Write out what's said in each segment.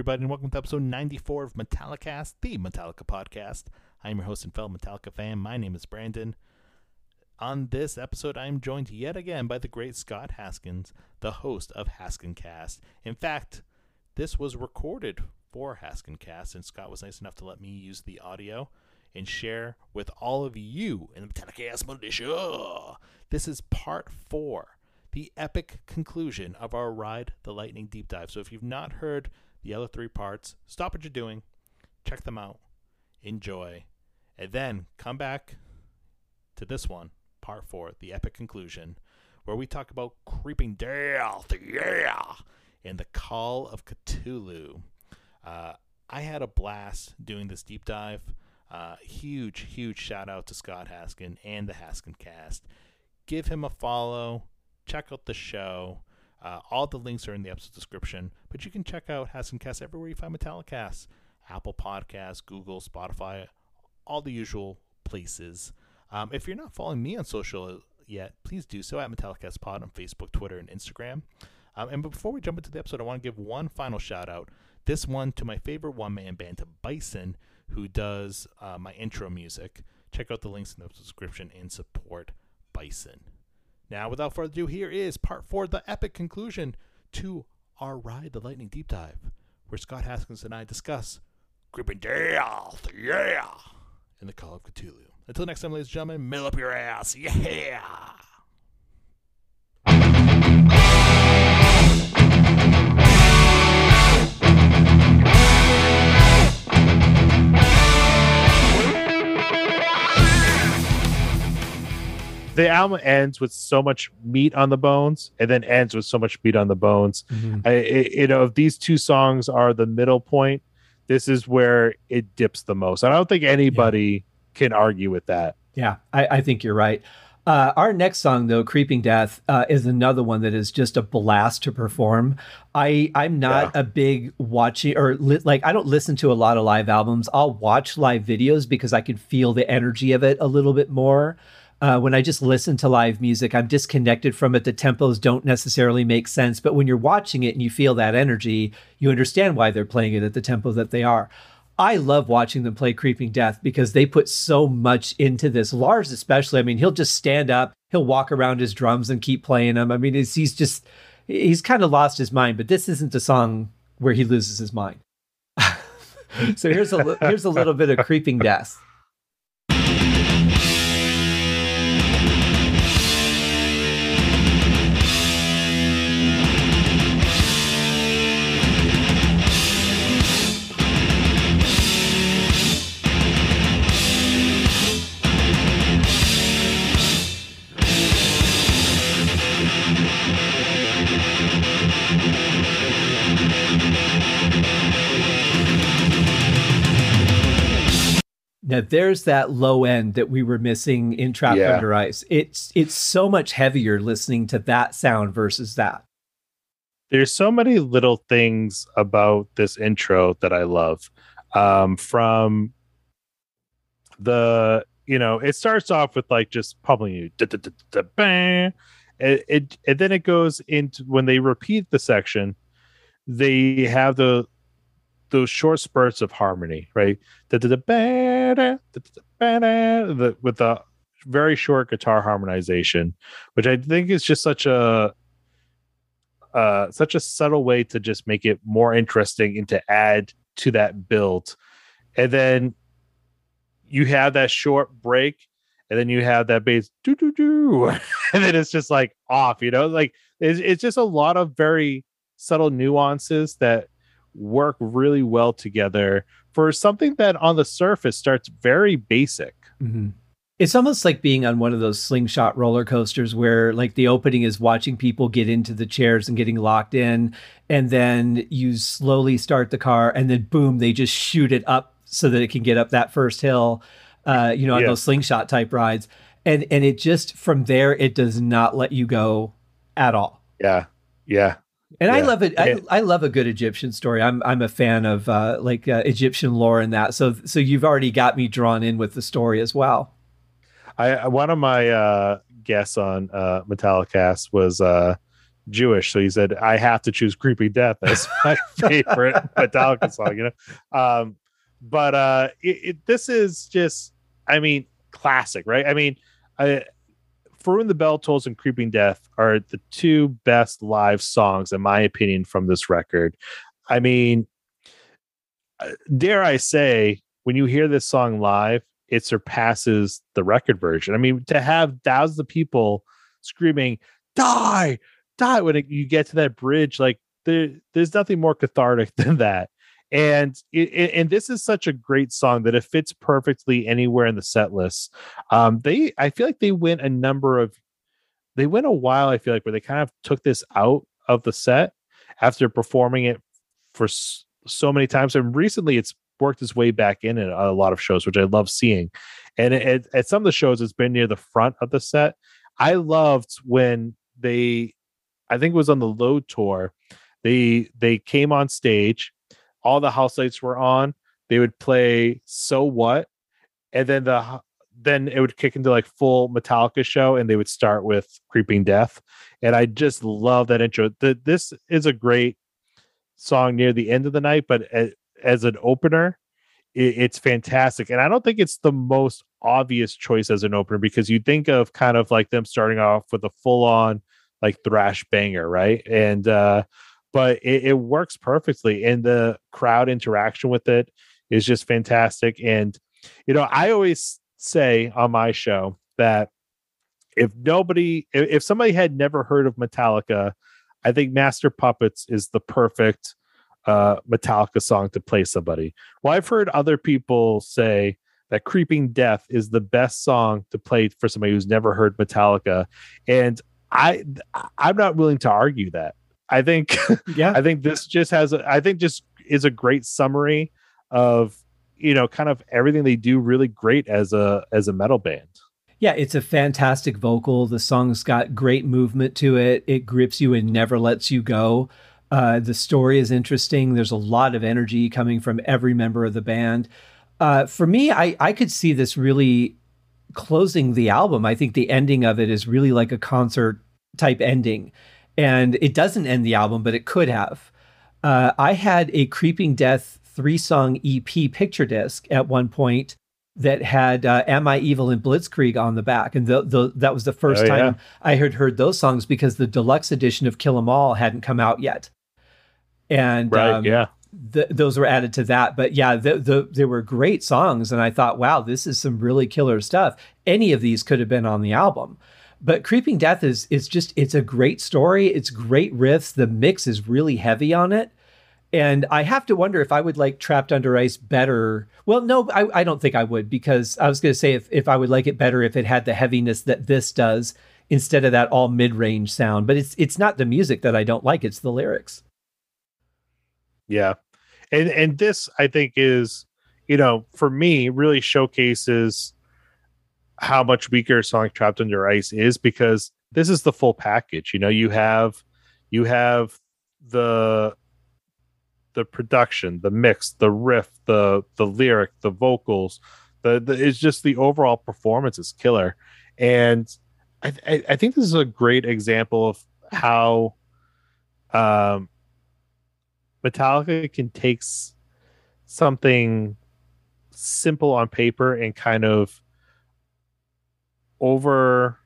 Everybody, and welcome to episode 94 of Metallicast, the Metallica podcast. I am your host and fellow Metallica fan. My name is Brandon. On this episode, I am joined yet again by the great Scott Haskins, the host of Haskincast. In fact, this was recorded for Haskincast, and Scott was nice enough to let me use the audio and share with all of you in the Metallicast Militia. This is part four, the epic conclusion of our Ride the Lightning deep dive. So if you've not heard the other three parts, stop what you're doing, check them out, enjoy, and then come back to this one, part four, the epic conclusion, where we talk about creeping death, yeah, and the call of Cthulhu. Uh, I had a blast doing this deep dive. Uh, huge, huge shout out to Scott Haskin and the Haskincast. Give him a follow. Check out the show. Uh, all the links are in the episode description, but you can check out Haskincast everywhere you find Metallicast Apple Podcasts, Google, Spotify, all the usual places. Um, if you're not following me on social yet, please do so at Metallicast Pod on Facebook, Twitter, and Instagram. Um, and before we jump into the episode, I want to give one final shout out. This one to my favorite one man band, to Bison, who does uh, my intro music. Check out the links in the description and support Bison. Now, without further ado, here is part four, the epic conclusion to our Ride the Lightning Deep Dive, where Scott Haskins and I discuss Creeping Death, yeah, and the Call of Cthulhu. Until next time, ladies and gentlemen, mill up your ass, yeah! The album ends with so much meat on the bones and then ends with so much meat on the bones Mm-hmm. I, it, you know if these two songs are the middle point this is where it dips the most i don't think anybody can argue with that Yeah, I, I think you're right. Uh, our next song, though, "Creeping Death," uh, is another one that is just a blast to perform. I I'm not a big watching or li- like I don't listen to a lot of live albums. I'll watch live videos because I can feel the energy of it a little bit more. Uh, when I just listen to live music, I'm disconnected from it. The tempos don't necessarily make sense. But when you're watching it and you feel that energy, you understand why they're playing it at the tempo that they are. I love watching them play Creeping Death because they put so much into this. Lars, especially, I mean, he'll just stand up, he'll walk around his drums and keep playing them. I mean, he's just, he's kind of lost his mind, but this isn't a song where he loses his mind. so here's a, here's a little bit of Creeping Death. Now there's that low end that we were missing in Trapped Yeah. Under Ice. It's it's so much heavier listening to that sound versus that. there's so many little things about this intro that I love. Um, from the you know, it starts off with like just pummeling you, da, da, da, da, bang. It, it and then it goes into when they repeat the section, they have the those short spurts of harmony, right? The, with the very short guitar harmonization, which I think is just such a uh, such a subtle way to just make it more interesting and to add to that build. And then you have that short break, and then you have that bass doo doo doo, and then it's just like off. You know, like it's, it's just a lot of very subtle nuances that work really well together for something that on the surface starts very basic. It's almost like being on one of those slingshot roller coasters where like the opening is watching people get into the chairs and getting locked in and then you slowly start the car and then boom they just shoot it up so that it can get up that first hill uh you know on Yeah. those slingshot type rides. And and it just from there it does not let you go at all. Yeah, yeah, and I love it. I, I love a good Egyptian story. I'm I'm a fan of uh, like uh, Egyptian lore and that. So so you've already got me drawn in with the story as well. I one of my uh guests on uh Metallicast was uh Jewish, so he said I have to choose "Creeping Death" as my favorite Metallica song. You know, um, but uh, it, it, this is just, I mean, classic, right? I mean, I, When the Bell Tolls and Creeping Death are the two best live songs, in my opinion, from this record. I mean, uh, dare I say, when you hear this song live, it surpasses the record version. I mean, to have thousands of people screaming, die, die, when it, you get to that bridge, like there, there's nothing more cathartic than that and it, and this is such a great song that it fits perfectly anywhere in the set list. Um, they I feel like they went a number of they went a while. I feel like where they kind of took this out of the set after performing it for so many times, and recently it's worked its way back in at a lot of shows, which I love seeing. And it, at some of the shows, it's been near the front of the set. I loved when they, I think it was on the Load tour, they they came on stage all the house lights were on, they would play "So What," and then the then it would kick into like full Metallica show, and they would start with "Creeping Death," and I just love that intro. The, this is a great song near the end of the night, but as, as an opener, it, it's fantastic. And I don't think it's the most obvious choice as an opener because you think of kind of like them starting off with a full on like thrash banger, right? And uh but it, it works perfectly and the crowd interaction with it is just fantastic and you know i always say on my show that if nobody if, if somebody had never heard of metallica i think master puppets is the perfect uh metallica song to play somebody. Well i've heard other people say that creeping death is the best song to play for somebody who's never heard metallica and i i'm not willing to argue that I think yeah, I think this just has a, I think just is a great summary of you know kind of everything they do really great as a as a metal band. Yeah, it's a fantastic vocal. The song's got great movement to it. It grips you and never lets you go. Uh, the story is interesting. There's a lot of energy coming from every member of the band. Uh, for me, I, I could see this really closing the album. I think the ending of it is really like a concert type ending and it doesn't end the album, but it could have. Uh, I had a Creeping Death three song EP picture disc at one point that had uh, "Am I Evil" and Blitzkrieg on the back, and the, the, that was the first oh, time yeah. I had heard those songs because the deluxe edition of Kill 'Em All hadn't come out yet. And right, um, yeah, those were added to that. But yeah, the, the, they were great songs, and I thought, wow, this is some really killer stuff. Any of these could have been on the album. But Creeping Death is is just it's a great story. It's great riffs. The mix is really heavy on it. And I have to wonder if I would like Trapped Under Ice better. Well, no, I, I don't think I would because I was going to say if, if I would like it better if it had the heaviness that this does instead of that all mid range sound. But it's it's not the music that I don't like; it's the lyrics. Yeah, and and this I think is you know for me really showcases how much weaker Sonic Trapped Under Ice is because this is the full package. You know, you have you have the the production, the mix, the riff, the the lyric, the vocals, the, the it's just the overall performance is killer. And I, I, I think this is a great example of how um Metallica can take something simple on paper and kind of over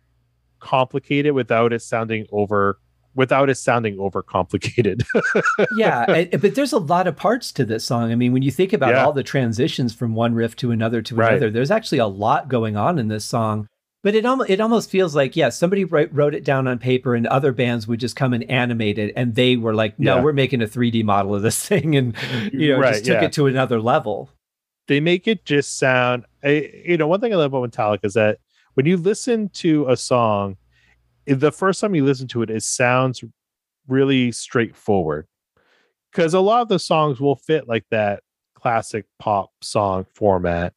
complicated without it sounding over without it sounding over complicated. yeah, but there's a lot of parts to this song. I mean, when you think about yeah. all the transitions from one riff to another to right. another, there's actually a lot going on in this song. But it almost it almost feels like yeah, somebody wrote, wrote it down on paper, and other bands would just come and animate it, and they were like, no, yeah. we're making a 3D model of this thing, and you know, right, just took yeah. it to another level. They make it just sound. you know, one thing I love about Metallica is that when you listen to a song, the first time you listen to it, it sounds really straightforward. Because a lot of the songs will fit like that classic pop song format.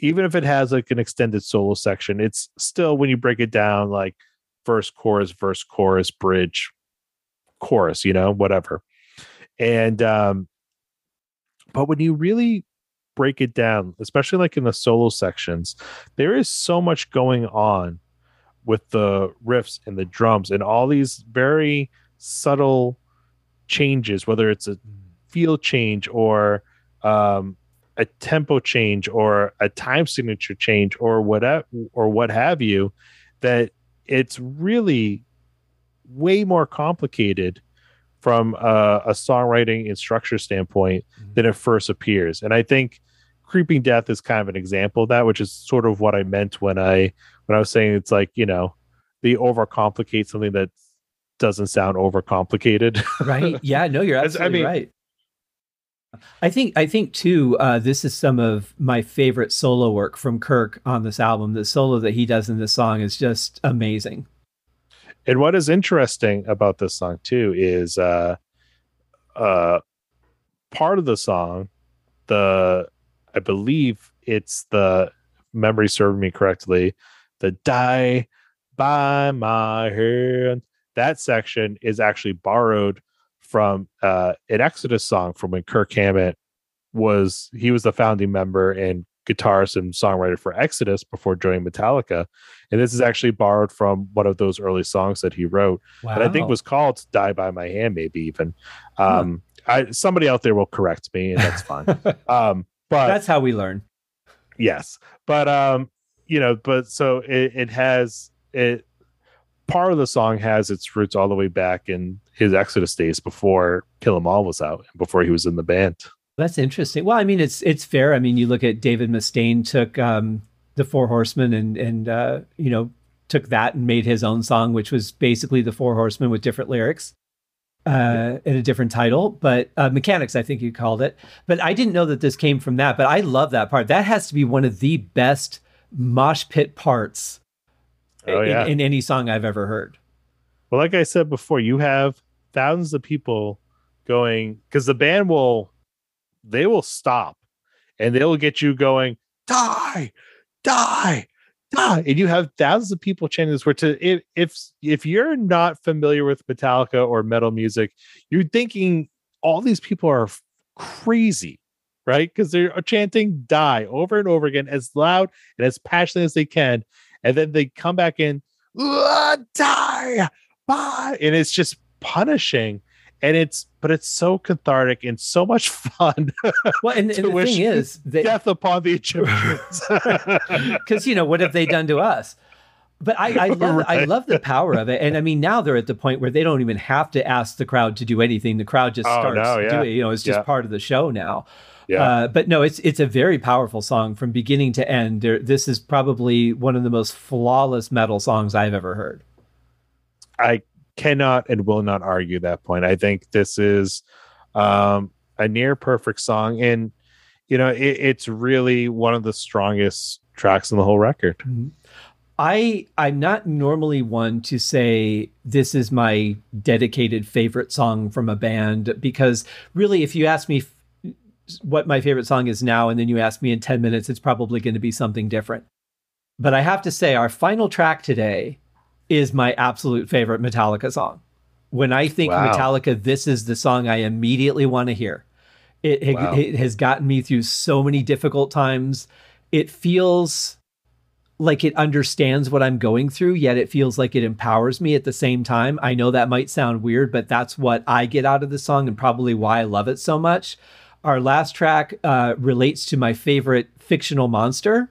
Even if it has like an extended solo section, it's still when you break it down, like verse, chorus, verse, chorus, bridge, chorus, you know, whatever. And um, but when you really break it down, especially like in the solo sections, there is so much going on with the riffs and the drums and all these very subtle changes, whether it's a feel change or um, a tempo change or a time signature change or whatever or what have you, that it's really way more complicated from a, a songwriting and structure standpoint mm-hmm. than it first appears. And I think Creeping Death is kind of an example of that, which is sort of what I meant when I when I was saying it's like you know they overcomplicate something that doesn't sound overcomplicated. right? Yeah. No, you're absolutely I mean, right. I think I think too. Uh, this is some of my favorite solo work from Kirk on this album. The solo that he does in this song is just amazing. And what is interesting about this song too is uh, uh, part of the song, the I believe it's the memory served me correctly, the die by my hand. That section is actually borrowed from uh, an Exodus song from when Kirk Hammett was he was the founding member and guitarist and songwriter for Exodus before joining Metallica. And this is actually borrowed from one of those early songs that he wrote. Wow. And I think was called Die by My Hand, maybe even. Um, huh. I somebody out there will correct me, and that's fine. um, but that's how we learn. Yes. But um, you know, but so it, it has it part of the song has its roots all the way back in his Exodus days before Kill 'Em All was out, before he was in the band. That's interesting. Well, I mean, it's it's fair. I mean, you look at David Mustaine took um, the Four Horsemen and and uh, you know took that and made his own song, which was basically the Four Horsemen with different lyrics uh, in a different title, but uh, Mechanix, I think you called it. But I didn't know that this came from that. But I love that part. That has to be one of the best mosh pit parts oh, yeah. in, in any song I've ever heard. Well, like I said before, you have thousands of people going because the band will they will stop and they'll get you going die die die and you have thousands of people chanting this word to if if you're not familiar with metallica or metal music you're thinking all these people are crazy right? Because they're uh, chanting die over and over again as loud and as passionate as they can and then they come back in die bye and it's just punishing and it's but it's so cathartic and so much fun. Well, and, and the thing is, they, death upon the Egyptians, because you know what have they done to us? But I, I love right. I love the power of it, and I mean now they're at the point where they don't even have to ask the crowd to do anything. The crowd just oh, starts no, yeah. doing. You know, it's just yeah. part of the show now. Yeah. Uh, but no, it's it's a very powerful song from beginning to end. There, this is probably one of the most flawless metal songs I've ever heard. I cannot and will not argue that point. I think this is um, a near perfect song, and you know it, it's really one of the strongest tracks in the whole record. Mm-hmm. I I'm not normally one to say this is my dedicated favorite song from a band because really, if you ask me f- what my favorite song is now, and then you ask me in ten minutes, it's probably going to be something different. But I have to say, our final track today is my absolute favorite Metallica song. When I think wow. Metallica, this is the song I immediately want to hear. It, wow. it, has gotten me through so many difficult times. It feels like it understands what I'm going through, yet it feels like it empowers me at the same time. I know that might sound weird, but that's what I get out of the song and probably why I love it so much. Our last track uh, relates to my favorite fictional monster,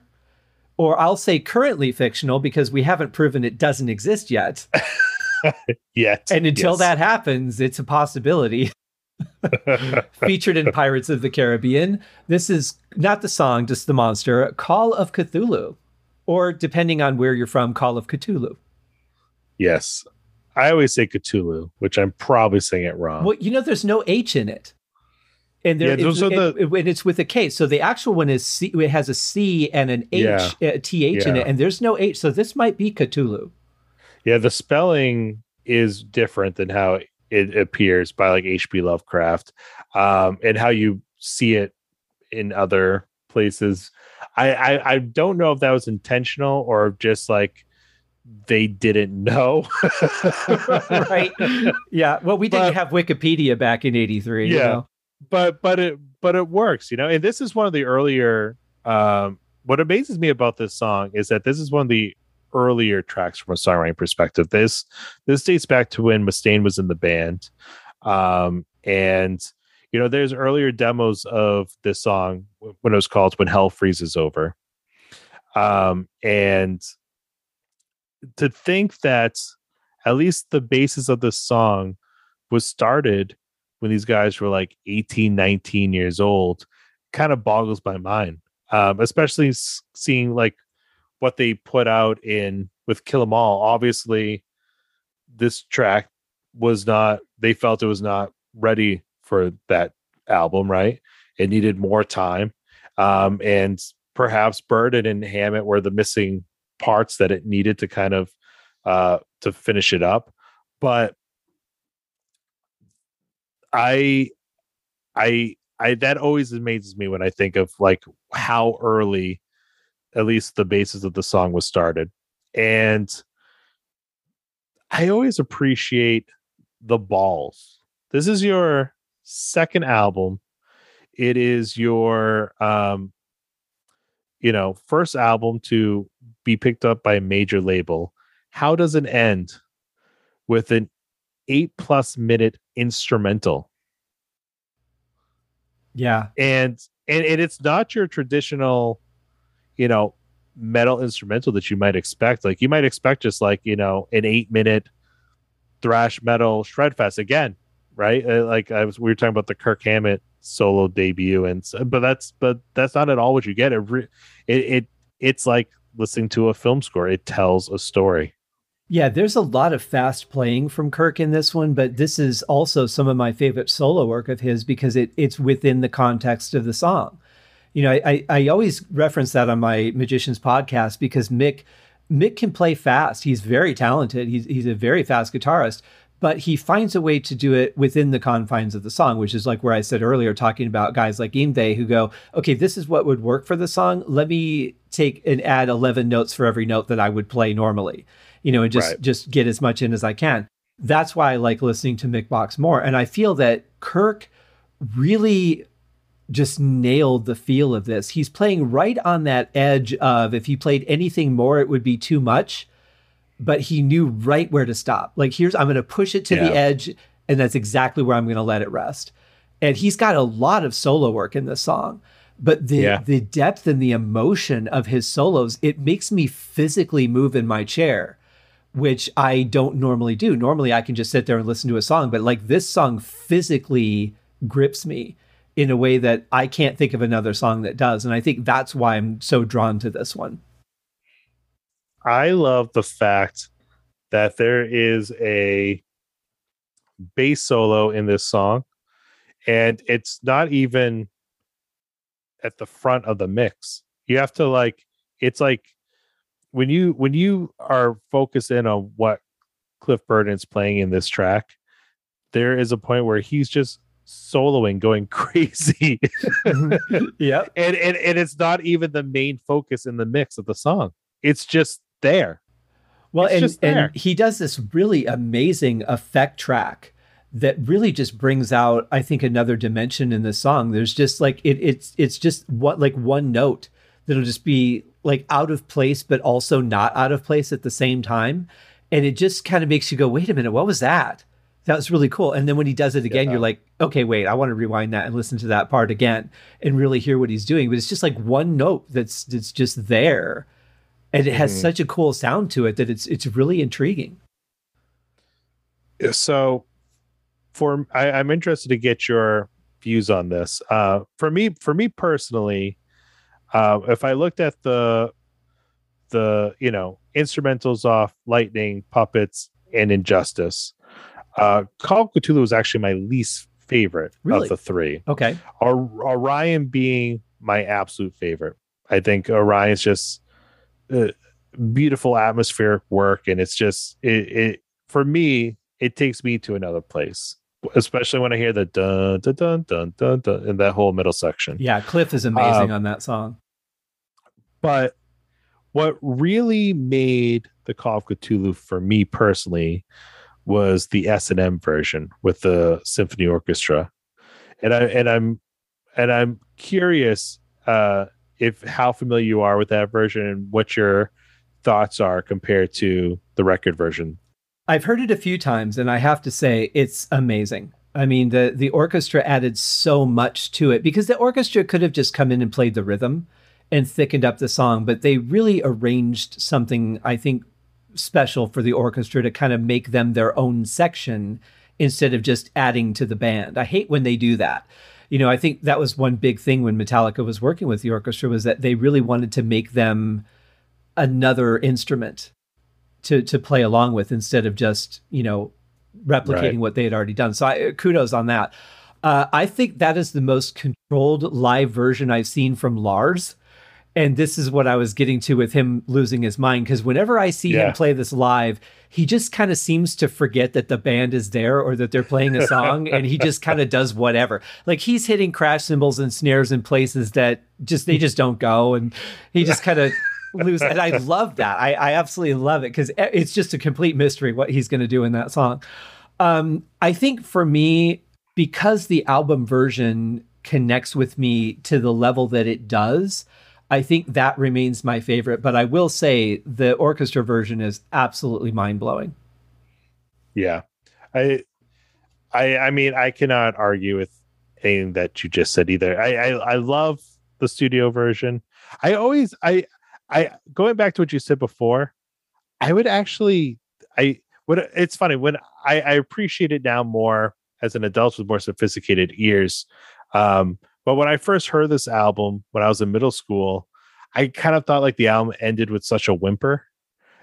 or I'll say currently fictional because we haven't proven it doesn't exist yet. yet. And until yes. that happens, it's a possibility. Featured in Pirates of the Caribbean. This is not the song, just the monster, Call of Cthulhu. Or depending on where you're from, Call of Cthulhu. Yes. I always say Cthulhu, which I'm probably saying it wrong. Well, you know, there's no H in it and there, yeah, it, are the... and it's with a K. So the actual one is C. It has a C and an H, yeah. a TH yeah. in it, and there's no H. So this might be Cthulhu. Yeah, the spelling is different than how it appears by like H.P. Lovecraft, um, and how you see it in other places. I, I I don't know if that was intentional or just like they didn't know. right. Yeah. Well, we didn't but, have Wikipedia back in 83. Yeah. You know? But but it but it works, you know. And this is one of the earlier. Um, what amazes me about this song is that this is one of the earlier tracks from a songwriting perspective. This this dates back to when Mustaine was in the band, um, and you know, there's earlier demos of this song when it was called "When Hell Freezes Over," um, and to think that at least the basis of this song was started when these guys were like 18 19 years old kind of boggles my mind um, especially seeing like what they put out in with kill 'em all. Obviously this track was not they felt it was not ready for that album right? It needed more time um, and perhaps Burton and hammett were the missing parts that it needed to kind of uh, to finish it up but i i I that always amazes me when I think of like how early at least the basis of the song was started. And I always appreciate the balls. This is your second album. It is your um you know, first album to be picked up by a major label. How does it end with an 8 plus minute instrumental? Yeah. And and, and it's not your traditional, you know, metal instrumental that you might expect. Like you might expect just like, you know, an eight minute thrash metal shred fest again, right? Uh, like I was we were talking about the Kirk Hammett solo debut and but that's but that's not at all what you get. It it, it it's like listening to a film score. It tells a story. Yeah, there's a lot of fast playing from Kirk in this one, but this is also some of my favorite solo work of his because it it's within the context of the song. You know, I I always reference that on my Magicians podcast because Mick Mick can play fast. He's very talented. He's he's a very fast guitarist, but he finds a way to do it within the confines of the song, which is like where I said earlier, talking about guys like Yngwie who go, okay, this is what would work for the song. Let me take and add 11 notes for every note that I would play normally you know, and just right. just get as much in as I can. That's why I like listening to Mick Box more. And I feel that Kirk really just nailed the feel of this. He's playing right on that edge of if he played anything more, it would be too much. But he knew right where to stop. Like, here's, I'm going to push it to yeah. the edge, and that's exactly where I'm going to let it rest. And he's got a lot of solo work in this song. But the yeah. the depth and the emotion of his solos, it makes me physically move in my chair which I don't normally do. Normally, I can just sit there and listen to a song, but like this song physically grips me in a way that I can't think of another song that does. And I think that's why I'm so drawn to this one. I love the fact that there is a bass solo in this song, and it's not even at the front of the mix. You have to like, it's like when you when you are focused in on what Cliff Burton's playing in this track, there is a point where he's just soloing, going crazy. Mm-hmm. yeah, and, and and it's not even the main focus in the mix of the song. It's just there. Well, it's and and he does this really amazing effect track that really just brings out, I think, another dimension in the song. There's just like it, it's it's just what like one note that'll just be like out of place, but also not out of place at the same time. And it just kind of makes you go, wait a minute, what was that? That was really cool. And then when he does it again, yeah. you're like, okay, wait, I want to rewind that and listen to that part again and really hear what he's doing. But it's just like one note that's that's just there. And it has mm-hmm. such a cool sound to it that it's it's really intriguing. So for I, I'm interested to get your views on this. Uh for me, for me personally, uh, if I looked at the the you know instrumentals off Lightning, Puppets, and Injustice, uh, Call of Cthulhu was actually my least favorite really? of the three. Okay, Orion being my absolute favorite. I think Orion's just uh, beautiful atmospheric work, and it's just it, it for me. It takes me to another place especially when I hear the dun dun dun dun dun, dun in that whole middle section. Yeah, Cliff is amazing um, on that song. But what really made the Call of Cthulhu for me personally was the S and M version with the symphony orchestra, and I and I'm and I'm curious uh, if how familiar you are with that version and what your thoughts are compared to the record version. I've heard it a few times, and I have to say it's amazing. I mean, the the orchestra added so much to it because the orchestra could have just come in and played the rhythm and thickened up the song, but they really arranged something I think special for the orchestra to kind of make them their own section instead of just adding to the band. I hate when they do that. You know, I think that was one big thing when Metallica was working with the orchestra was that they really wanted to make them another instrument to to play along with instead of just, you know, replicating right. what they had already done. So I, kudos on that. Uh, I think that is the most controlled live version I've seen from Lars. And this is what I was getting to with him losing his mind. Because whenever I see yeah. him play this live, he just kind of seems to forget that the band is there or that they're playing a song and he just kind of does whatever. Like he's hitting crash cymbals and snares in places that just they just don't go. And he just kind of lose. And I love that. I, I absolutely love it because it's just a complete mystery what he's going to do in that song. Um, I think for me, because the album version connects with me to the level that it does, I think that remains my favorite. But I will say the orchestra version is absolutely mind blowing. Yeah, I, I, I mean, I cannot argue with anything that you just said either. I, I, I love the studio version. I always, I, I going back to what you said before, I would actually I what it's funny when I, I appreciate it now more as an adult with more sophisticated ears. Um, but when I first heard this album when I was in middle school, I kind of thought like the album ended with such a whimper.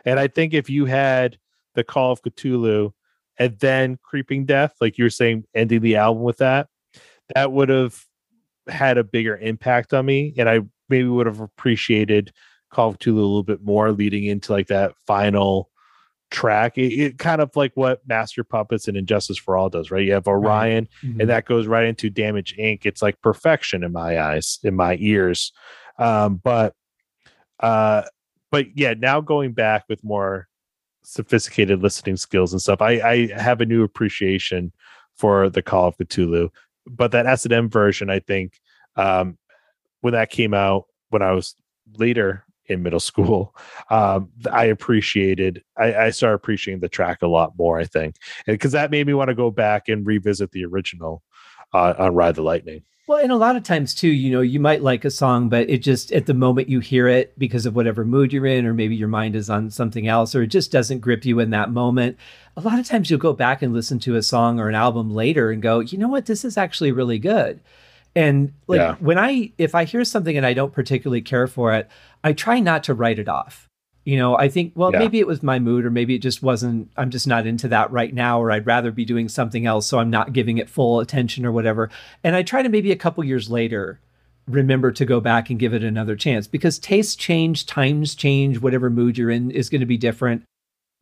And I think if you had the Call of Cthulhu and then Creeping Death, like you were saying, ending the album with that, that would have had a bigger impact on me. And I maybe would have appreciated Call of Cthulhu a little bit more, leading into like that final track. It, it, kind of like what Master Puppets and Injustice for All does, right? You have Orion, right. mm-hmm. and that goes right into Damage Inc. It's like perfection in my eyes, in my ears. Um, but uh, but yeah, now going back with more sophisticated listening skills and stuff, I, I have a new appreciation for the Call of Cthulhu. But that S and M version, I think, um, when that came out when I was later in middle school, um, I appreciated, I, I, started appreciating the track a lot more, I think. Because that made me want to go back and revisit the original uh, on Ride the Lightning. Well, and a lot of times too, you know, you might like a song, but it just at the moment you hear it because of whatever mood you're in, or maybe your mind is on something else, or it just doesn't grip you in that moment. A lot of times you'll go back and listen to a song or an album later and go, you know what, this is actually really good. And like yeah. when I if I hear something and I don't particularly care for it, I try not to write it off. You know, I think, well, yeah. maybe it was my mood, or maybe it just wasn't, I'm just not into that right now, or I'd rather be doing something else. So I'm not giving it full attention or whatever. And I try to maybe a couple years later remember to go back and give it another chance because tastes change, times change, whatever mood you're in is going to be different.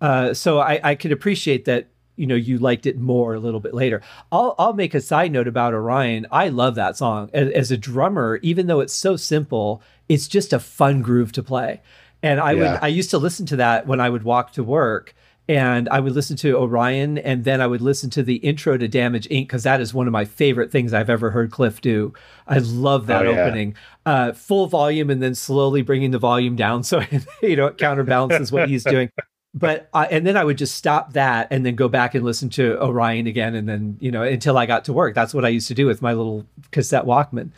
Uh, so I, I could appreciate that you know you liked it more a little bit later. I'll I'll make a side note about Orion. I love that song as, as a drummer, even though it's so simple. It's just a fun groove to play, and I yeah. would I used to listen to that when I would walk to work. And I would listen to Orion, and then I would listen to the intro to Damage Inc. because that is one of my favorite things I've ever heard Cliff do. I love that oh, yeah. opening, uh, full volume, and then slowly bringing the volume down so you know it counterbalances what he's doing but I, and then I would just stop that and then go back and listen to Orion again, and then you know until I got to work. That's what I used to do with my little cassette Walkman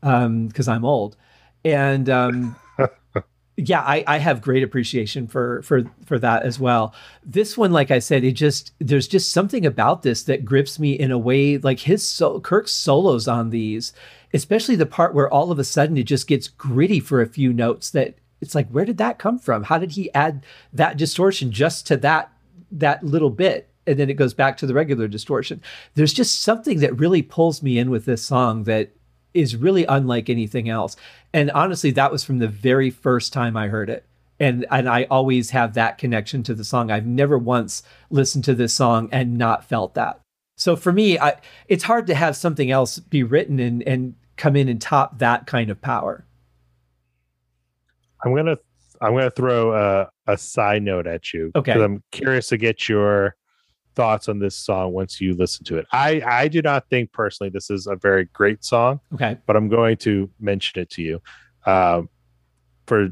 because um, I'm old, and um, yeah, I, I have great appreciation for for for that as well. This one, like I said, it just there's just something about this that grips me in a way like his so, Kirk's solos on these, especially the part where all of a sudden it just gets gritty for a few notes that it's like where did that come from? How did he add that distortion just to that that little bit? And then it goes back to the regular distortion. There's just something that really pulls me in with this song that is really unlike anything else. And honestly that was from the very first time i heard it. And and i always have that connection to the song. I've never once listened to this song and not felt that. So for me I, it's hard to have something else be written and and come in and top that kind of power I'm gonna I'm gonna throw a, a side note at you. Okay. I'm curious to get your thoughts on this song once you listen to it. I I do not think personally this is a very great song. Okay. But I'm going to mention it to you. Um, for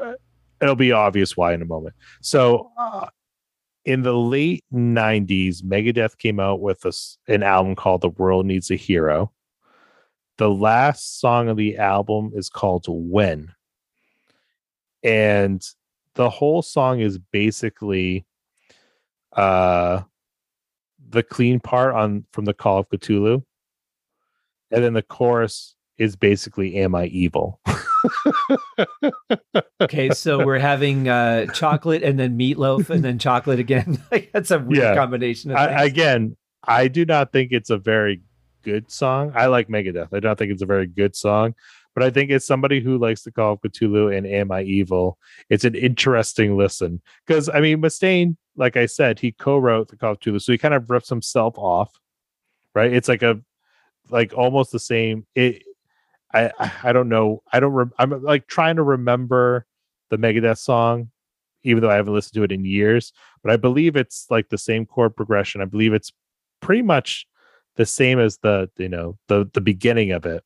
uh, it'll be obvious why in a moment. So, uh, in the late 90s, Megadeth came out with a, an album called The World Needs a Hero. The last song of the album is called When. And the whole song is basically uh the clean part on from the Call of Cthulhu. And then the chorus is basically Am I Evil? okay, so we're having uh, chocolate and then meatloaf and then chocolate again. That's a weird yeah. combination. I, again, I do not think it's a very good song. I like Megadeth. I don't think it's a very good song, but I think it's somebody who likes the Call of Cthulhu and Am I Evil. It's an interesting listen because I mean, Mustaine, like I said, he co-wrote the Call of Cthulhu, so he kind of rips himself off. Right? It's like a like almost the same. It I I don't know. I don't. Re- I'm like trying to remember the Megadeth song, even though I haven't listened to it in years. But I believe it's like the same chord progression. I believe it's pretty much the same as the you know the the beginning of it,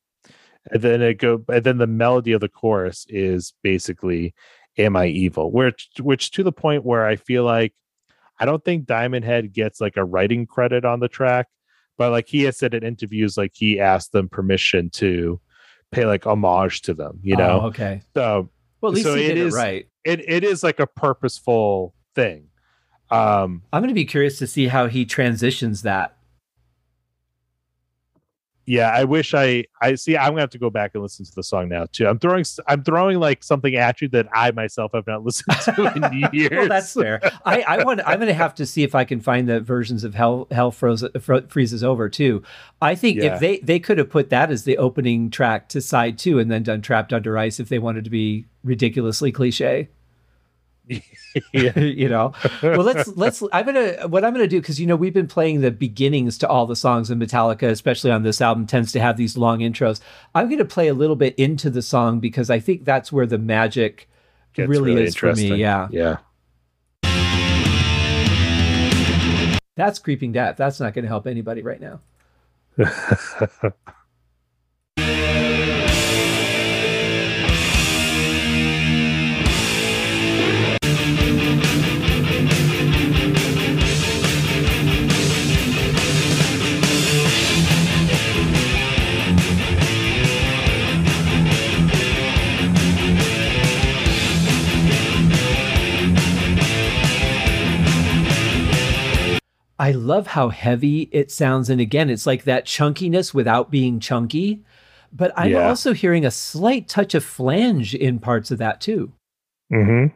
and then it go. And then the melody of the chorus is basically "Am I Evil?" Which which to the point where I feel like I don't think Diamond Head gets like a writing credit on the track, but like he has said in interviews, like he asked them permission to pay like homage to them, you know? Oh, okay. So, well, at least so he did it is, it right. It, it is like a purposeful thing. Um, I'm going to be curious to see how he transitions that yeah i wish i i see i'm gonna have to go back and listen to the song now too. I'm throwing i'm throwing like something at you that i myself have not listened to in years well, that's fair. I i want i'm gonna have to see if i can find the versions of hell hell froze, freezes over too. I think yeah. if they they could have put that as the opening track to side two and then done trapped under ice if they wanted to be ridiculously cliche you know? Well let's let's i'm gonna what i'm gonna do because you know we've been playing the beginnings to all the songs in metallica especially on this album tends to have these long intros. I'm gonna play a little bit into the song because i think that's where the magic really, really is for me yeah. Yeah. That's creeping death. That's not gonna help anybody right now I love how heavy it sounds. And again, it's like that chunkiness without being chunky. But I'm yeah. also hearing a slight touch of flange in parts of that too. Mm-hmm.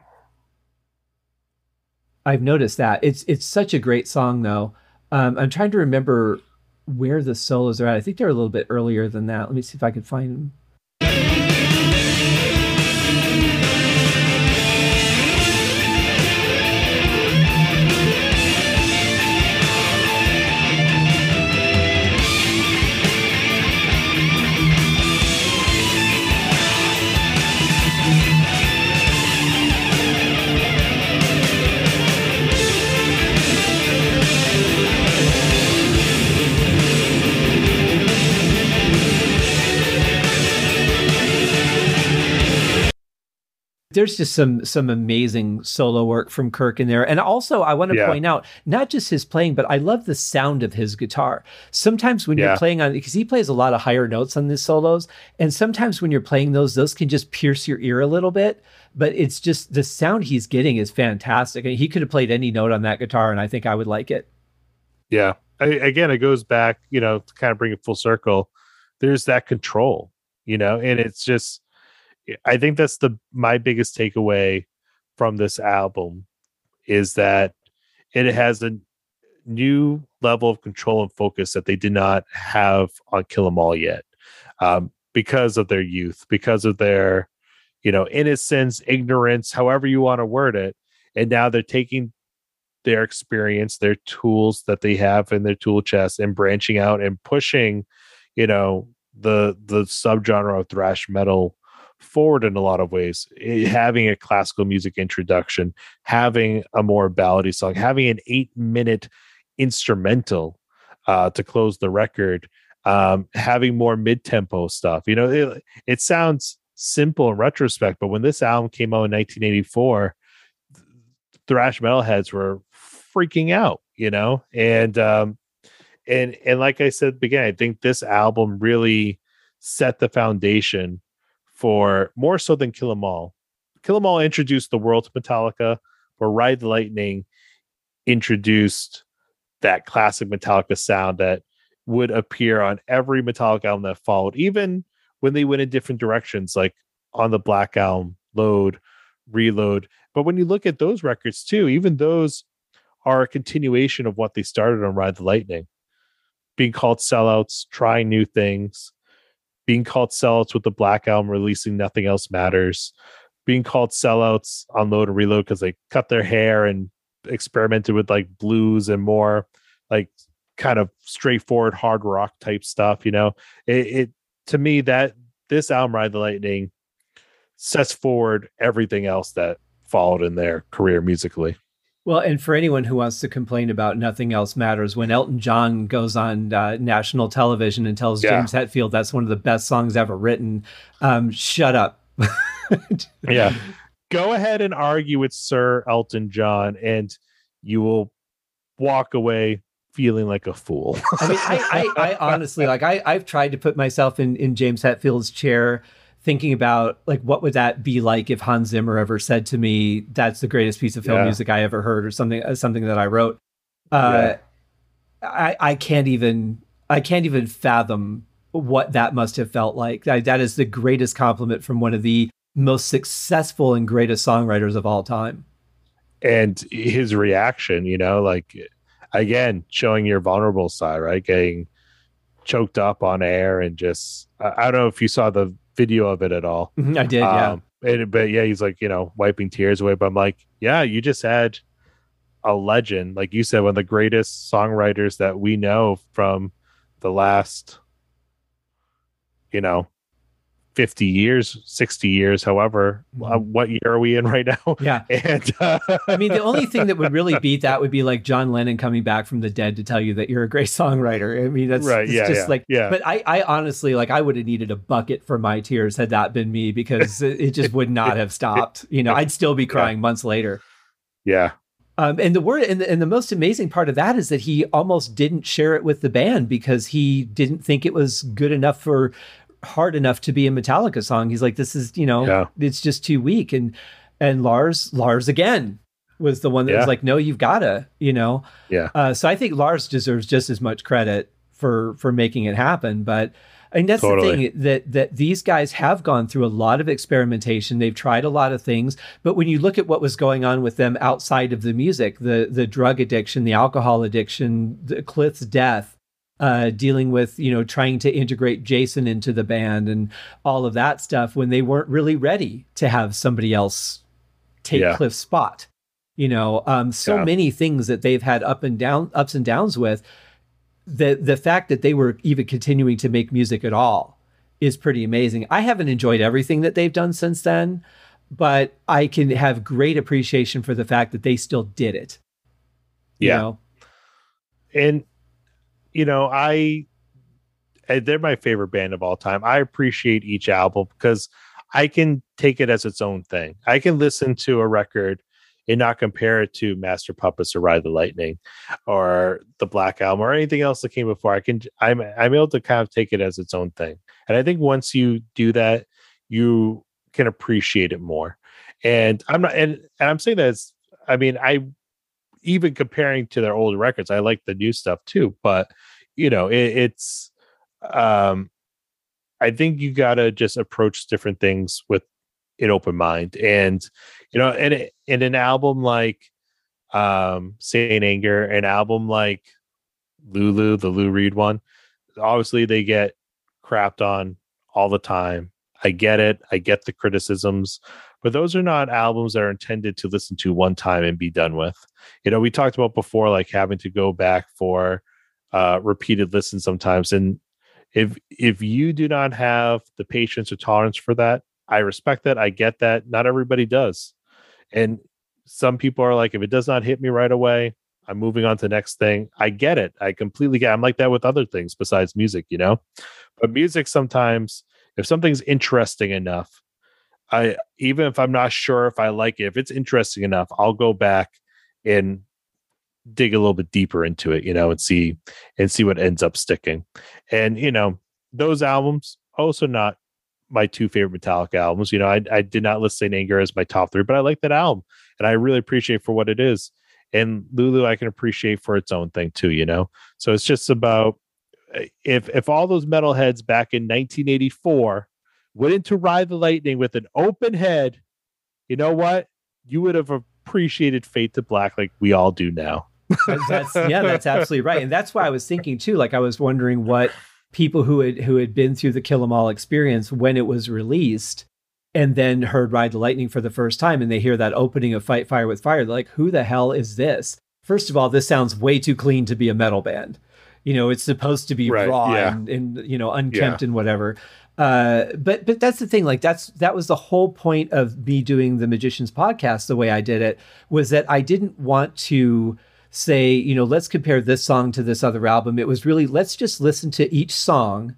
I've noticed that. It's it's such a great song though. Um, I'm trying to remember where the solos are at. I think they're a little bit earlier than that. Let me see if I can find them. There's just some some amazing solo work from Kirk in there. And also I want to yeah. point out not just his playing, but I love the sound of his guitar. Sometimes when yeah. you're playing on because he plays a lot of higher notes on his solos, and sometimes when you're playing those, those can just pierce your ear a little bit. But it's just the sound he's getting is fantastic. And he could have played any note on that guitar, and I think I would like it. Yeah. I, again, it goes back, you know, to kind of bring it full circle. There's that control, you know, and it's just I think that's the my biggest takeaway from this album is that it has a new level of control and focus that they did not have on Kill 'Em All yet, um, because of their youth, because of their you know innocence, ignorance, however you want to word it, and now they're taking their experience, their tools that they have in their tool chest, and branching out and pushing, you know, the the subgenre of thrash metal forward in a lot of ways. It, having a classical music introduction, having a more ballady song, having an eight minute instrumental uh, to close the record, um, having more mid tempo stuff. You know, it, it sounds simple in retrospect, but when this album came out in 1984, thrash metalheads were freaking out, you know, and um, and and like I said beginning, I think this album really set the foundation for more so than Kill 'Em All. Kill 'Em All introduced the world to Metallica, but Ride the Lightning introduced that classic Metallica sound that would appear on every Metallica album that followed, even when they went in different directions, like on the Black Album, Load, Reload. But when you look at those records too, even those are a continuation of what they started on Ride the Lightning, being called sellouts, trying new things, being called sellouts with the Black Album, releasing Nothing Else Matters, being called sellouts on Load and Reload because they cut their hair and experimented with like blues and more like kind of straightforward hard rock type stuff. You know, it, it to me that this album, Ride the Lightning, sets forward everything else that followed in their career musically. Well, and for anyone who wants to complain about nothing else matters, when Elton John goes on uh, national television and tells yeah. James Hetfield that's one of the best songs ever written, um, shut up. yeah, go ahead and argue with Sir Elton John, and you will walk away feeling like a fool. I mean, I, I, I honestly like I, I've tried to put myself in in James Hetfield's chair thinking about like what would that be like if Hans Zimmer ever said to me that's the greatest piece of film yeah. music I ever heard or something uh, something that I wrote. Uh, yeah. I I can't even I can't even fathom what that must have felt like. That, that is the greatest compliment from one of the most successful and greatest songwriters of all time. And his reaction, you know, like again, showing your vulnerable side, right? Getting choked up on air and just I, I don't know if you saw the video of it at all. Mm-hmm, I did, um, yeah. And, but yeah, he's like, you know, wiping tears away. But I'm like, yeah, you just had a legend, like you said, one of the greatest songwriters that we know from the last, you know, 50 years 60 years however uh, mm-hmm. what year are we in right now? Yeah. And uh, i mean the only thing that would really beat that would be like john lennon coming back from the dead to tell you that you're a great songwriter. I mean that's right yeah, just yeah, like yeah. but i i honestly like i would have needed a bucket for my tears had that been me because it just would not have stopped. You know i'd still be crying yeah. months later. Yeah. Um, and the word and the, and the most amazing part of that is that he almost didn't share it with the band because he didn't think it was good enough for hard enough to be a Metallica song. He's like, this is, you know, yeah. it's just too weak. And and Lars, Lars again was the one that yeah. was like, no, you've gotta, you know. Yeah. Uh, so I think Lars deserves just as much credit for for making it happen. But I mean, that's totally. the thing that that these guys have gone through a lot of experimentation. They've tried a lot of things, but when you look at what was going on with them outside of the music, the the drug addiction, the alcohol addiction, the Cliff's death, uh, dealing with you know trying to integrate Jason into the band and all of that stuff when they weren't really ready to have somebody else take yeah. Cliff's spot. You know, um, so yeah. many things that they've had up and down, ups and downs with. The the fact that they were even continuing to make music at all is pretty amazing. I haven't enjoyed everything that they've done since then, but I can have great appreciation for the fact that they still did it. Yeah. know? And you know, I eh, they're my favorite band of all time. I appreciate each album because I can take it as its own thing. I can listen to a record and not compare it to Master Puppets or Ride the Lightning or the Black Album or anything else that came before. I can I'm I'm able to kind of take it as its own thing. And I think once you do that, you can appreciate it more. And I'm not and, and I'm saying that as I mean, I even comparing to their old records, I like the new stuff too. But you know, it, it's um, I think you gotta just approach different things with an open mind, and you know, and in an album like um Saint Anger, an album like Lulu, the Lou Reed one, obviously they get crapped on all the time. I get it. I get the criticisms, but those are not albums that are intended to listen to one time and be done with. You know, we talked about before, like having to go back for uh, repeated listen sometimes. And if if you do not have the patience or tolerance for that, I respect that. I get that. Not everybody does. And some people are like, if it does not hit me right away, I'm moving on to the next thing. I get it. I completely get. It. I'm like that with other things besides music, you know. But music sometimes, if something's interesting enough, I even if I'm not sure if I like it, if it's interesting enough, I'll go back and dig a little bit deeper into it, you know, and see and see what ends up sticking. And you know, those albums also not my two favorite Metallica albums. You know, I, I did not list Saint Anger as my top three, but I like that album and I really appreciate for what it is. And Lulu, I can appreciate for its own thing too. You know, so it's just about eh, if if all those metalheads back in 1984 went into Ride the Lightning with an open head, you know what? You would have appreciated Fade to Black like we all do now. That's yeah, that's absolutely right. And that's why I was thinking too. Like I was wondering what people who had who had been through the Kill 'Em All experience when it was released and then heard Ride the Lightning for the first time and they hear that opening of Fight Fire with Fire, they're like, who the hell is this? First of all, this sounds way too clean to be a metal band. You know, it's supposed to be right, raw yeah. and, and, you know, unkempt yeah. and whatever. Uh, but but that's the thing. Like that's that was the whole point of me doing the Magicians podcast the way I did it was that I didn't want to say, you know, let's compare this song to this other album. It was really let's just listen to each song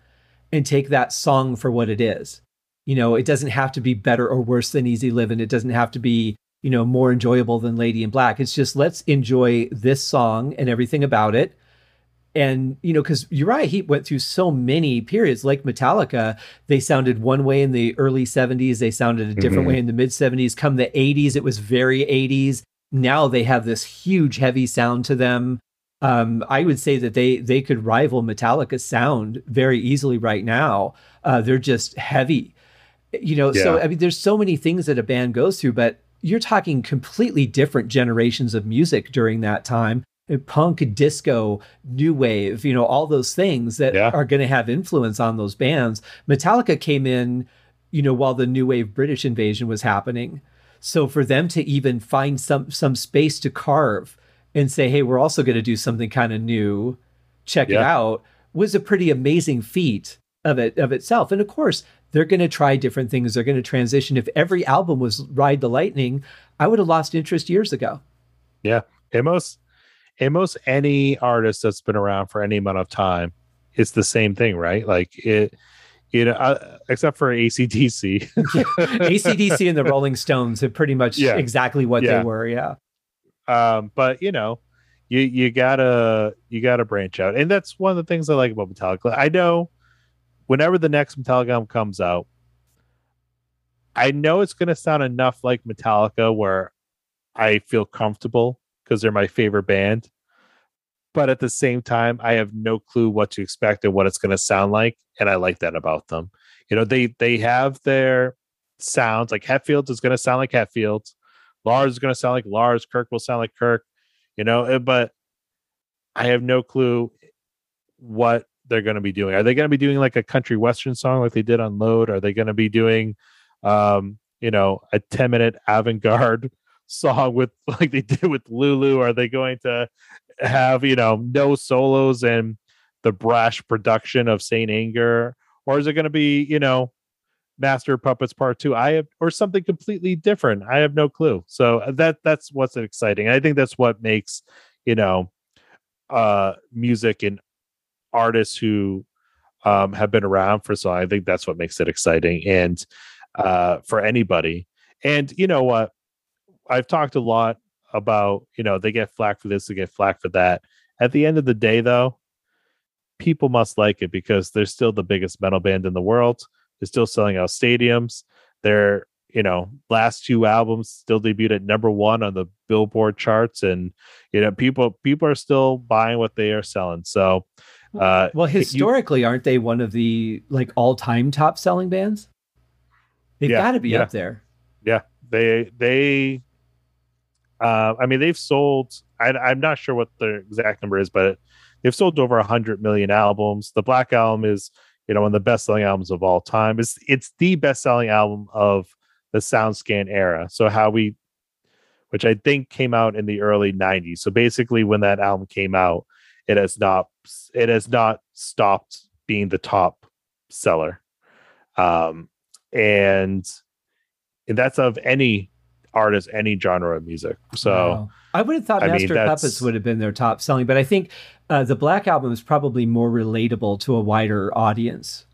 and take that song for what it is. You know, it doesn't have to be better or worse than Easy Living. It doesn't have to be, you know, more enjoyable than Lady in Black. It's just let's enjoy this song and everything about it. And, you know, because Uriah Heep went through so many periods, like Metallica, they sounded one way in the early 70s, they sounded a different mm-hmm. way in the mid 70s. Come the 80s, it was very 80s now they have this huge heavy sound to them um, I would say that they they could rival Metallica's sound very easily right now. Uh, they're just heavy, you know. Yeah. So I mean, there's so many things that a band goes through, but you're talking completely different generations of music during that time. Uh, punk, disco, new wave, you know, all those things that yeah. are going to have influence on those bands. Metallica came in, you know, while the new wave British invasion was happening. So for them to even find some some space to carve and say, "Hey, we're also going to do something kind of new. Check yeah. it out." was a pretty amazing feat of it of itself. And of course, they're going to try different things. They're going to transition. If every album was Ride the Lightning, I would have lost interest years ago. Yeah, and most and most any artist that's been around for any amount of time, it's the same thing, right? Like it you know, uh, except for ACDC. ACDC and the Rolling Stones are pretty much yeah. exactly what yeah. they were. Yeah. Um, but you know, you you gotta you gotta branch out, and that's one of the things I like about Metallica. I know whenever the next Metallica album comes out, I know it's gonna sound enough like Metallica where I feel comfortable because they're my favorite band but at the same time i have no clue what to expect and what it's going to sound like and i like that about them. You know they they have their sounds like hetfield is going to sound like hetfield lars is going to sound like lars. Kirk will sound like kirk you know eh, but i have no clue what they're going to be doing. Are they going to be doing like a country western song like they did on load? Are they going to be doing um you know a 10 minute avant-garde song with like they did with lulu? Are they going to have you know no solos and the brash production of Saint Anger, or is it going to be you know Master Puppets Part Two? I have or something completely different. I have no clue. So uh, that that's what's exciting. I think that's what makes you know uh music and artists who um have been around for so long. I think that's what makes it exciting and uh for anybody. And you know what? I've talked a lot about you know they get flack for this they get flack for that. At the end of the day though people must like it because they're still the biggest metal band in the world. They're still selling out stadiums. Their you know last two albums still debuted at number one on the billboard charts and you know people people are still buying what they are selling. So uh well historically you, aren't they one of the like all-time top selling bands? They've yeah, got to be yeah. up there. Yeah they they uh, I mean, they've sold. I, am not sure what the exact number is, but they've sold over hundred million albums. The Black Album is, you know, one of the best-selling albums of all time. It's it's the best-selling album of the SoundScan era. So how we, which I think came out in the early '90s. So basically, when that album came out, it has not it has not stopped being the top seller, um, and and that's of any artist, any genre of music. So wow. I would have thought I Master mean, Puppets would have been their top selling, but I think uh, the Black Album is probably more relatable to a wider audience.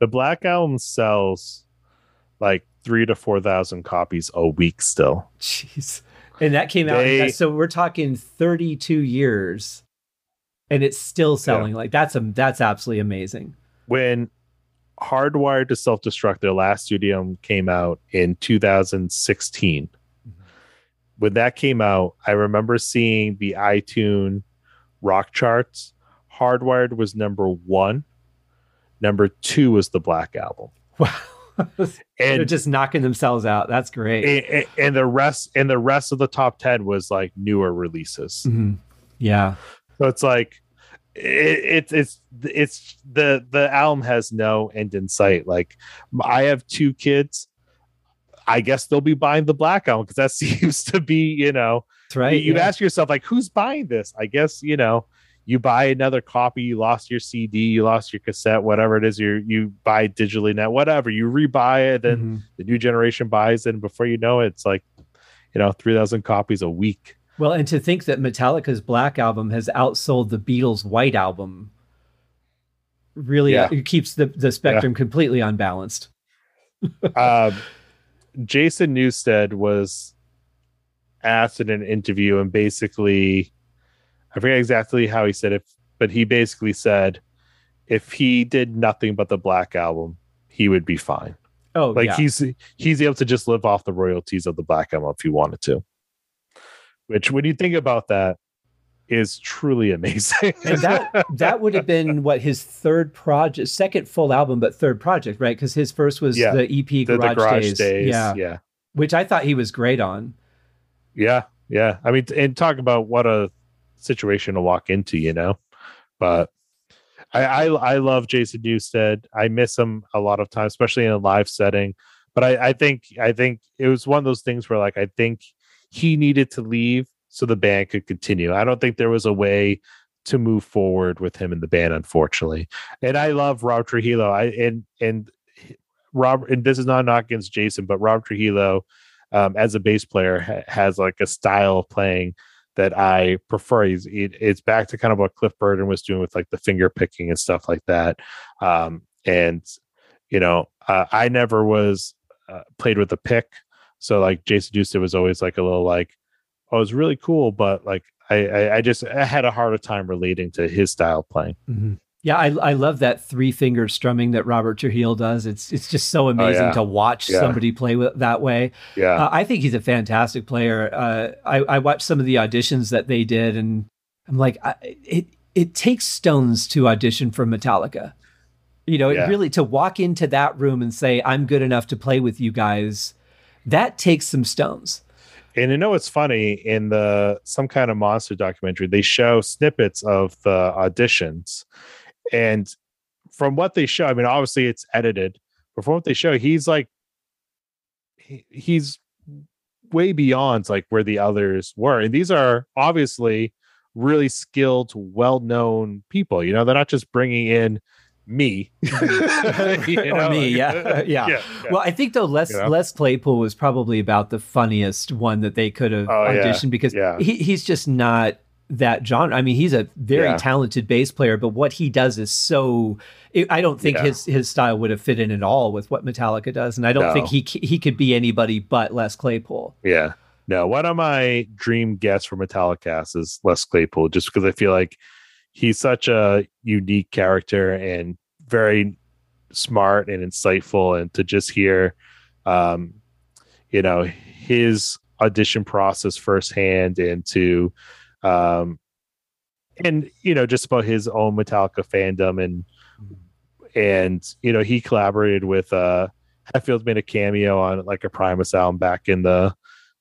The Black Album sells like three to four thousand copies a week still. Jeez. And that came out. They- so we're talking 32 years, and it's still selling. Like that's a that's absolutely amazing. When Hardwired to Self Destruct, their last studio came out in 2016. When that came out, I remember seeing the iTunes rock charts. Hardwired was number one. Number two was the Black Album. Wow. They're And just knocking themselves out. That's great. and, and the rest and the rest of the top 10 was like newer releases Mhm. Yeah. so it's like it, it's it's it's the the album has no end in sight like i have two kids i guess they'll be buying the black album because that seems to be you know That's right. you, yeah. ask yourself like who's buying this i guess you know you buy another copy you lost your cd you lost your cassette whatever it is you you buy digitally now whatever you rebuy it then Mhm. the new generation buys it and before you know it it's like you know 3000 copies a week Well, and to think that Metallica's Black album has outsold the Beatles' White album really Yeah. it keeps the, the spectrum completely unbalanced. um, Jason Newsted was asked in an interview, and basically, I forget exactly how he said it, but he basically said if he did nothing but the Black Album, he would be fine. Oh, Like yeah. he's he's able to just live off the royalties of the Black Album if he wanted to. Which, when you think about that, is truly amazing. and that that would have been what his third project, second full album, but third project, right? Because his first was Yeah. the EP the, Garage, the garage Days, days, yeah, yeah. which I thought he was great on. Yeah, yeah. I mean, and talk about what a situation to walk into, you know. But I, I, I love Jason Newsted. I miss him a lot of times, especially in a live setting. But I, I think, I think it was one of those things where, like, I think he needed to leave so the band could continue. I don't think there was a way to move forward with him in the band, unfortunately. And I love Rob Trujillo. I and and Rob, and this is not knock against Jason, but Rob Trujillo um, as a bass player ha- has like a style of playing that I prefer. He's, it, it's back to kind of what Cliff Burton was doing with like the finger picking and stuff like that. Um, and you know, uh, I never was uh, played with a pick, so like Jason Newsted was always like a little like, oh, it was really cool, but like I, I, I just I had a harder time relating to his style of playing. Mhm. Yeah, I, I love that three finger strumming that Robert Trujillo does. It's it's just so amazing Oh, yeah. to watch Yeah. somebody play with that way. Yeah, Uh, I think he's a fantastic player. Uh, I, I watched some of the auditions that they did, and I'm like, I, it it takes stones to audition for Metallica. You know, Yeah. it really to walk into that room and say, "I'm good enough to play with you guys." That takes some stones. And you know what's funny in the some kind of monster documentary, they show snippets of the auditions, and from what they show, I mean, obviously it's edited, but from what they show, he's like, he, he's way beyond like where the others were, and these are obviously really skilled, well-known people. You know, they're not just bringing in me, You or know, me, yeah, yeah. yeah. Well, I think though Les You know? Les Claypool was probably about the funniest one that they could have Oh, yeah. auditioned because Yeah. he, he's just not that genre. I mean, he's a very talented bass player, but what he does is so. It, I don't think his his style would have fit in at all with what Metallica does, and I don't No. think he he could be anybody but Les Claypool. Yeah. No, one of my dream guests for Metallicast is Les Claypool, just because I feel like he's such a unique character and very smart and insightful. And to just hear, um, you know, his audition process firsthand and to, um, and, you know, just about his own Metallica fandom and, and, you know, he collaborated with, uh, Hetfield made a cameo on like a Primus album back in the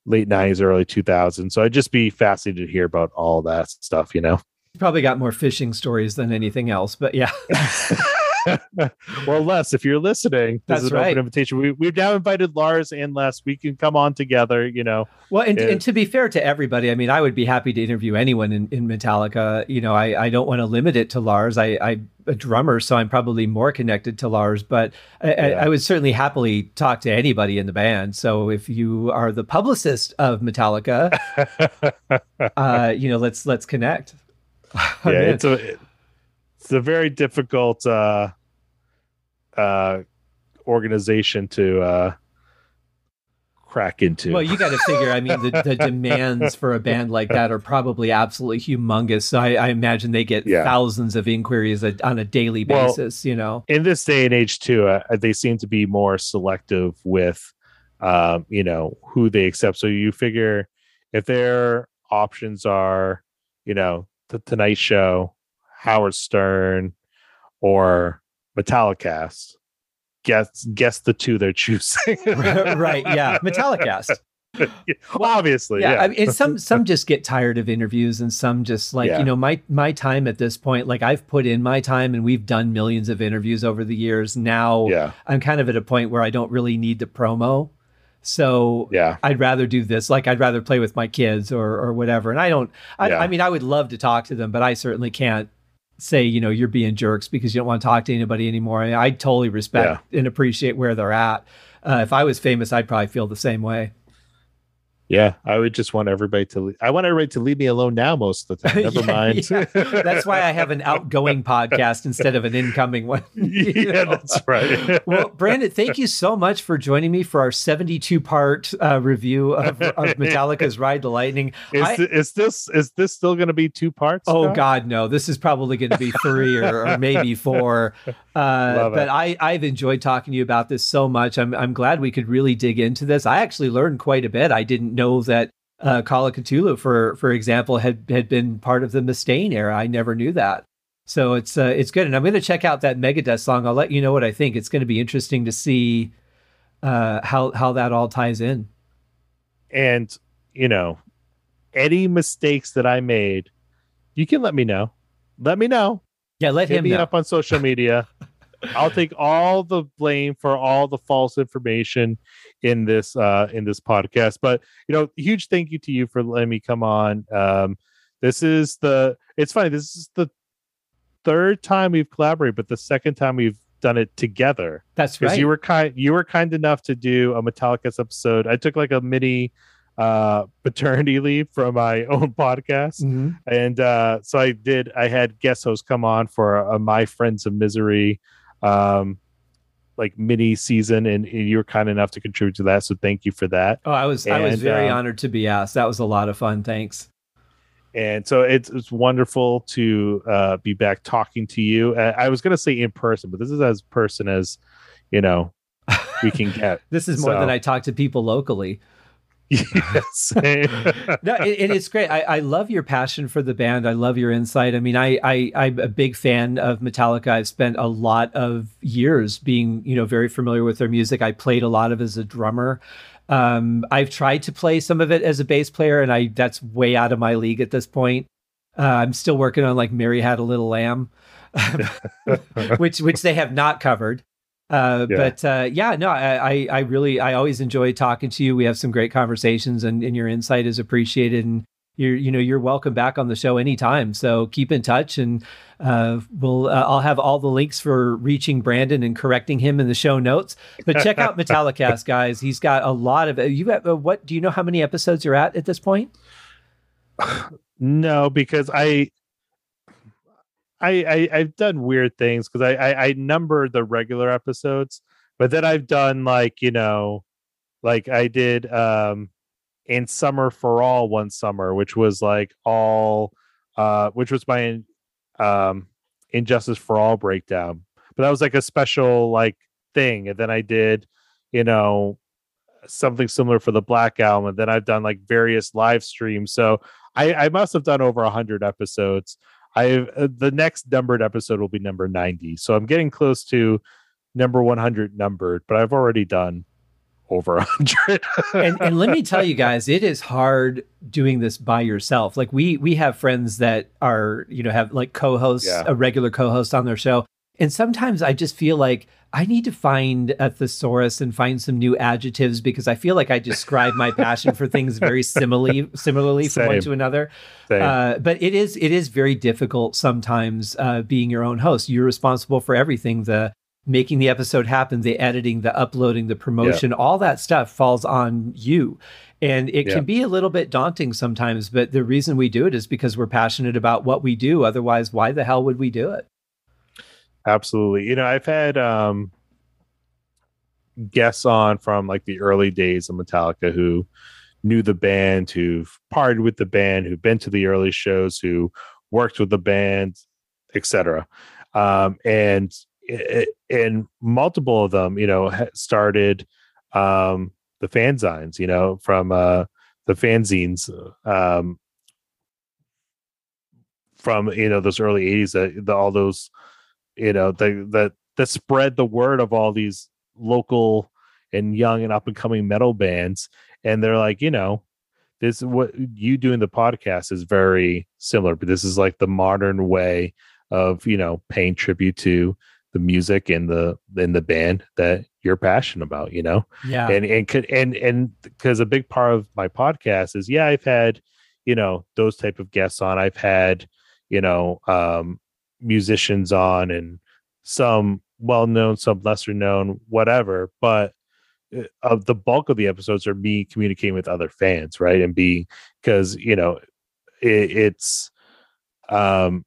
late 90s, early 2000s. So I'd just be fascinated to hear about all that stuff, you know? He probably got more fishing stories than anything else, but yeah. well, Les, if you're listening, this That's is an right. open invitation. We, we've now invited Lars and Les. We can come on together, you know. Well, and, Yeah. and to be fair to everybody, I mean, I would be happy to interview anyone in, in Metallica. You know, I, I don't want to limit it to Lars. I, I'm a drummer, so I'm probably more connected to Lars, but I, I, I would certainly happily talk to anybody in the band. So if you are the publicist of Metallica, uh, you know, let's let's connect. yeah, I'm it's a it's a very difficult uh uh organization to uh crack into. Well, you got to figure. I mean, the, the, demands for a band like that are probably absolutely humongous. So I, I imagine they get yeah. thousands of inquiries a, on a daily basis. Well, you know, in this day and age, too, uh, they seem to be more selective with, um, you know, who they accept. So you figure if their options are, you know, the Tonight Show, Howard Stern, or Metallicast, guess guess the two they're choosing. right? Yeah, Metallicast. well, obviously yeah, yeah. I mean, some some just get tired of interviews and some just like yeah. you know my my time at this point like i've put in my time and we've done millions of interviews over the years now yeah. i'm kind of at a point where i don't really need the promo so yeah i'd rather do this like i'd rather play with my kids or or whatever and i don't I, yeah. I mean i would love to talk to them but i certainly can't say, you know, you're being jerks because you don't want to talk to anybody anymore. I, I totally respect yeah. and appreciate where they're at. Uh, if I was famous, I'd probably feel the same way. Yeah, I would just want everybody to. I want everybody to leave me alone now most of the time. Never yeah, mind. yeah. That's why I have an outgoing podcast instead of an incoming one. yeah, know? that's right. well, Brandon, thank you so much for joining me for our 72 part uh, review of, of, Metallica's Ride the Lightning. Is, I, th- is this is this still going to be two parts? Oh God, no! This is probably going to be three or, or maybe four. Uh, but I, I've enjoyed talking to you about this so much. I'm, I'm glad we could really dig into this. I actually learned quite a bit. I didn't know that uh, Call of Ktulu, for for example, had had been part of the Mustaine era. I never knew that. So it's uh, it's good, and I'm going to check out that Megadeth song. I'll let you know what I think. It's going to be interesting to see uh, how how that all ties in. And you know, any mistakes that I made, you can let me know. Let me know. Yeah, let Hit him me know. up on social media. I'll take all the blame for all the false information in this uh in this podcast. But you know, huge thank you to you for letting me come on. Um this is the it's funny, this is the third time we've collaborated, but the second time we've done it together. That's right. You were kind you were kind enough to do a Metallicast episode. I took like a mini uh paternity leave from my own podcast mm-hmm. and uh so i did i had guest hosts come on for uh, my friends of misery um like mini season and, and, you were kind enough to contribute to that so thank you for that. Oh i was and, i was very uh, honored to be asked. That was a lot of fun. Thanks. And so it's, it's wonderful to uh, be back talking to you. Uh, i was going to say in person but this is as person as you know we can get. This is more so. than i talk to people locally yes. no, it, it's great. I, I, love your passion for the band. I love your insight. I mean, I, I I'm a big fan of Metallica. I've spent a lot of years being, you know, very familiar with their music. I played a lot of as a drummer. Um, I've tried to play some of it as a bass player, and I that's way out of my league at this point. Uh, I'm still working on like Mary Had a Little Lamb, which which they have not covered. Uh, yeah. But uh, yeah, no, I, I really, I always enjoy talking to you. We have some great conversations, and, and your insight is appreciated. And you're, you know, you're welcome back on the show anytime. So keep in touch, and uh, we'll, uh, I'll have all the links for reaching Brandon and correcting him in the show notes. But check out Metallicast, guys. He's got a lot of you. Have, uh, what do you know? How many episodes you're at at this point? No, because I I, I have done weird things because I, I I number the regular episodes, but then I've done like you know, like I did um in summer for all one summer, which was like all uh which was my um And Justice for All breakdown, but that was like a special like thing, and then I did you know something similar for the Black Album, and then I've done like various live streams, so I I must have done over a hundred episodes I uh, the next numbered episode will be number 90. So I'm getting close to number 100 numbered, but I've already done over 100. and, and let me tell you guys, it is hard doing this by yourself. Like we we have friends that are, you know, have like co-hosts, yeah. a regular co-host on their show. And sometimes I just feel like I need to find a thesaurus and find some new adjectives because I feel like I describe my passion for things very similarly, similarly from one to another. Uh, but it is it is very difficult sometimes uh, being your own host. You're responsible for everything the making the episode happen, the editing, the uploading, the promotion, yeah. all that stuff falls on you. And it yeah. can be a little bit daunting sometimes, but the reason we do it is because we're passionate about what we do. Otherwise, why the hell would we do it? Absolutely you know i've had um guests on from like the early days of Metallica who knew the band, who've partied with the band, who've been to the early shows, who worked with the band, etc. Um, and and multiple of them, you know, started um, the fanzines, you know, from uh, the fanzines um, from you know those early '80s, that the, all those, you know, that that that spread the word of all these local and young and up and coming metal bands, and they're like, you know, this what you doing the podcast is very similar, but this is like the modern way of you know paying tribute to the music and the in the band that you're passionate about you know? Yeah. And and could and and because a big part of my podcast is yeah i've had you know those type of guests on. I've had you know um musicians on and some well known some lesser known whatever but uh, of the bulk of the episodes are me communicating with other fans right and being because you know it, it's um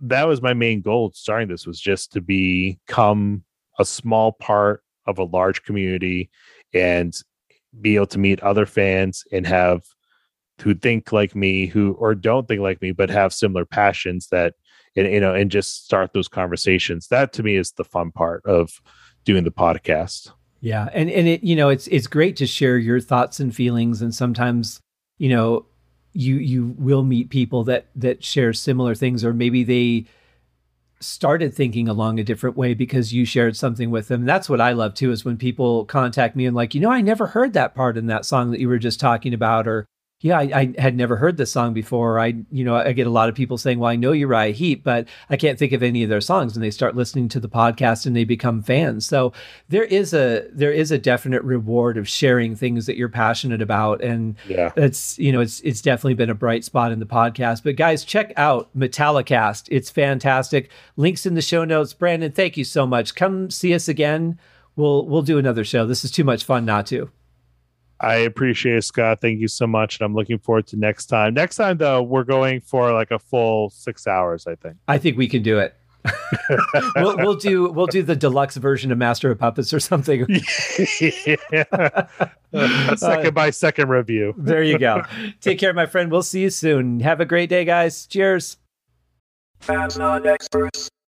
that was my main goal starting this was just to become a small part of a large community and be able to meet other fans and have who think like me who or don't think like me but have similar passions that and you know and just start those conversations that to me is the fun part of doing the podcast yeah and and it you know it's it's great to share your thoughts and feelings and sometimes you know you you will meet people that that share similar things or maybe they started thinking along a different way because you shared something with them. That's what I love too is when people contact me and like, you know, I never heard that part in that song that you were just talking about or yeah, I, I, had never heard this song before. I, you know, I get a lot of people saying, well, I know Uriah Heep, but I can't think of any of their songs. And they start listening to the podcast and they become fans. So there is a, there is a definite reward of sharing things that you're passionate about. And yeah, it's, you know, it's, it's definitely been a bright spot in the podcast, but guys, check out Metallicast. It's fantastic. Links in the show notes. Brandon, thank you so much. Come see us again. We'll, we'll do another show. This is too much fun not to. I appreciate it, Scott. Thank you so much. And I'm looking forward to next time. Next time, though, we're going for like a full six hours, I think. I think we can do it. we'll, we'll do we'll do the deluxe version of Master of Puppets or something. yeah. second uh, by second review. there you go. Take care, my friend. We'll see you soon. Have a great day, guys. Cheers. Fans not experts.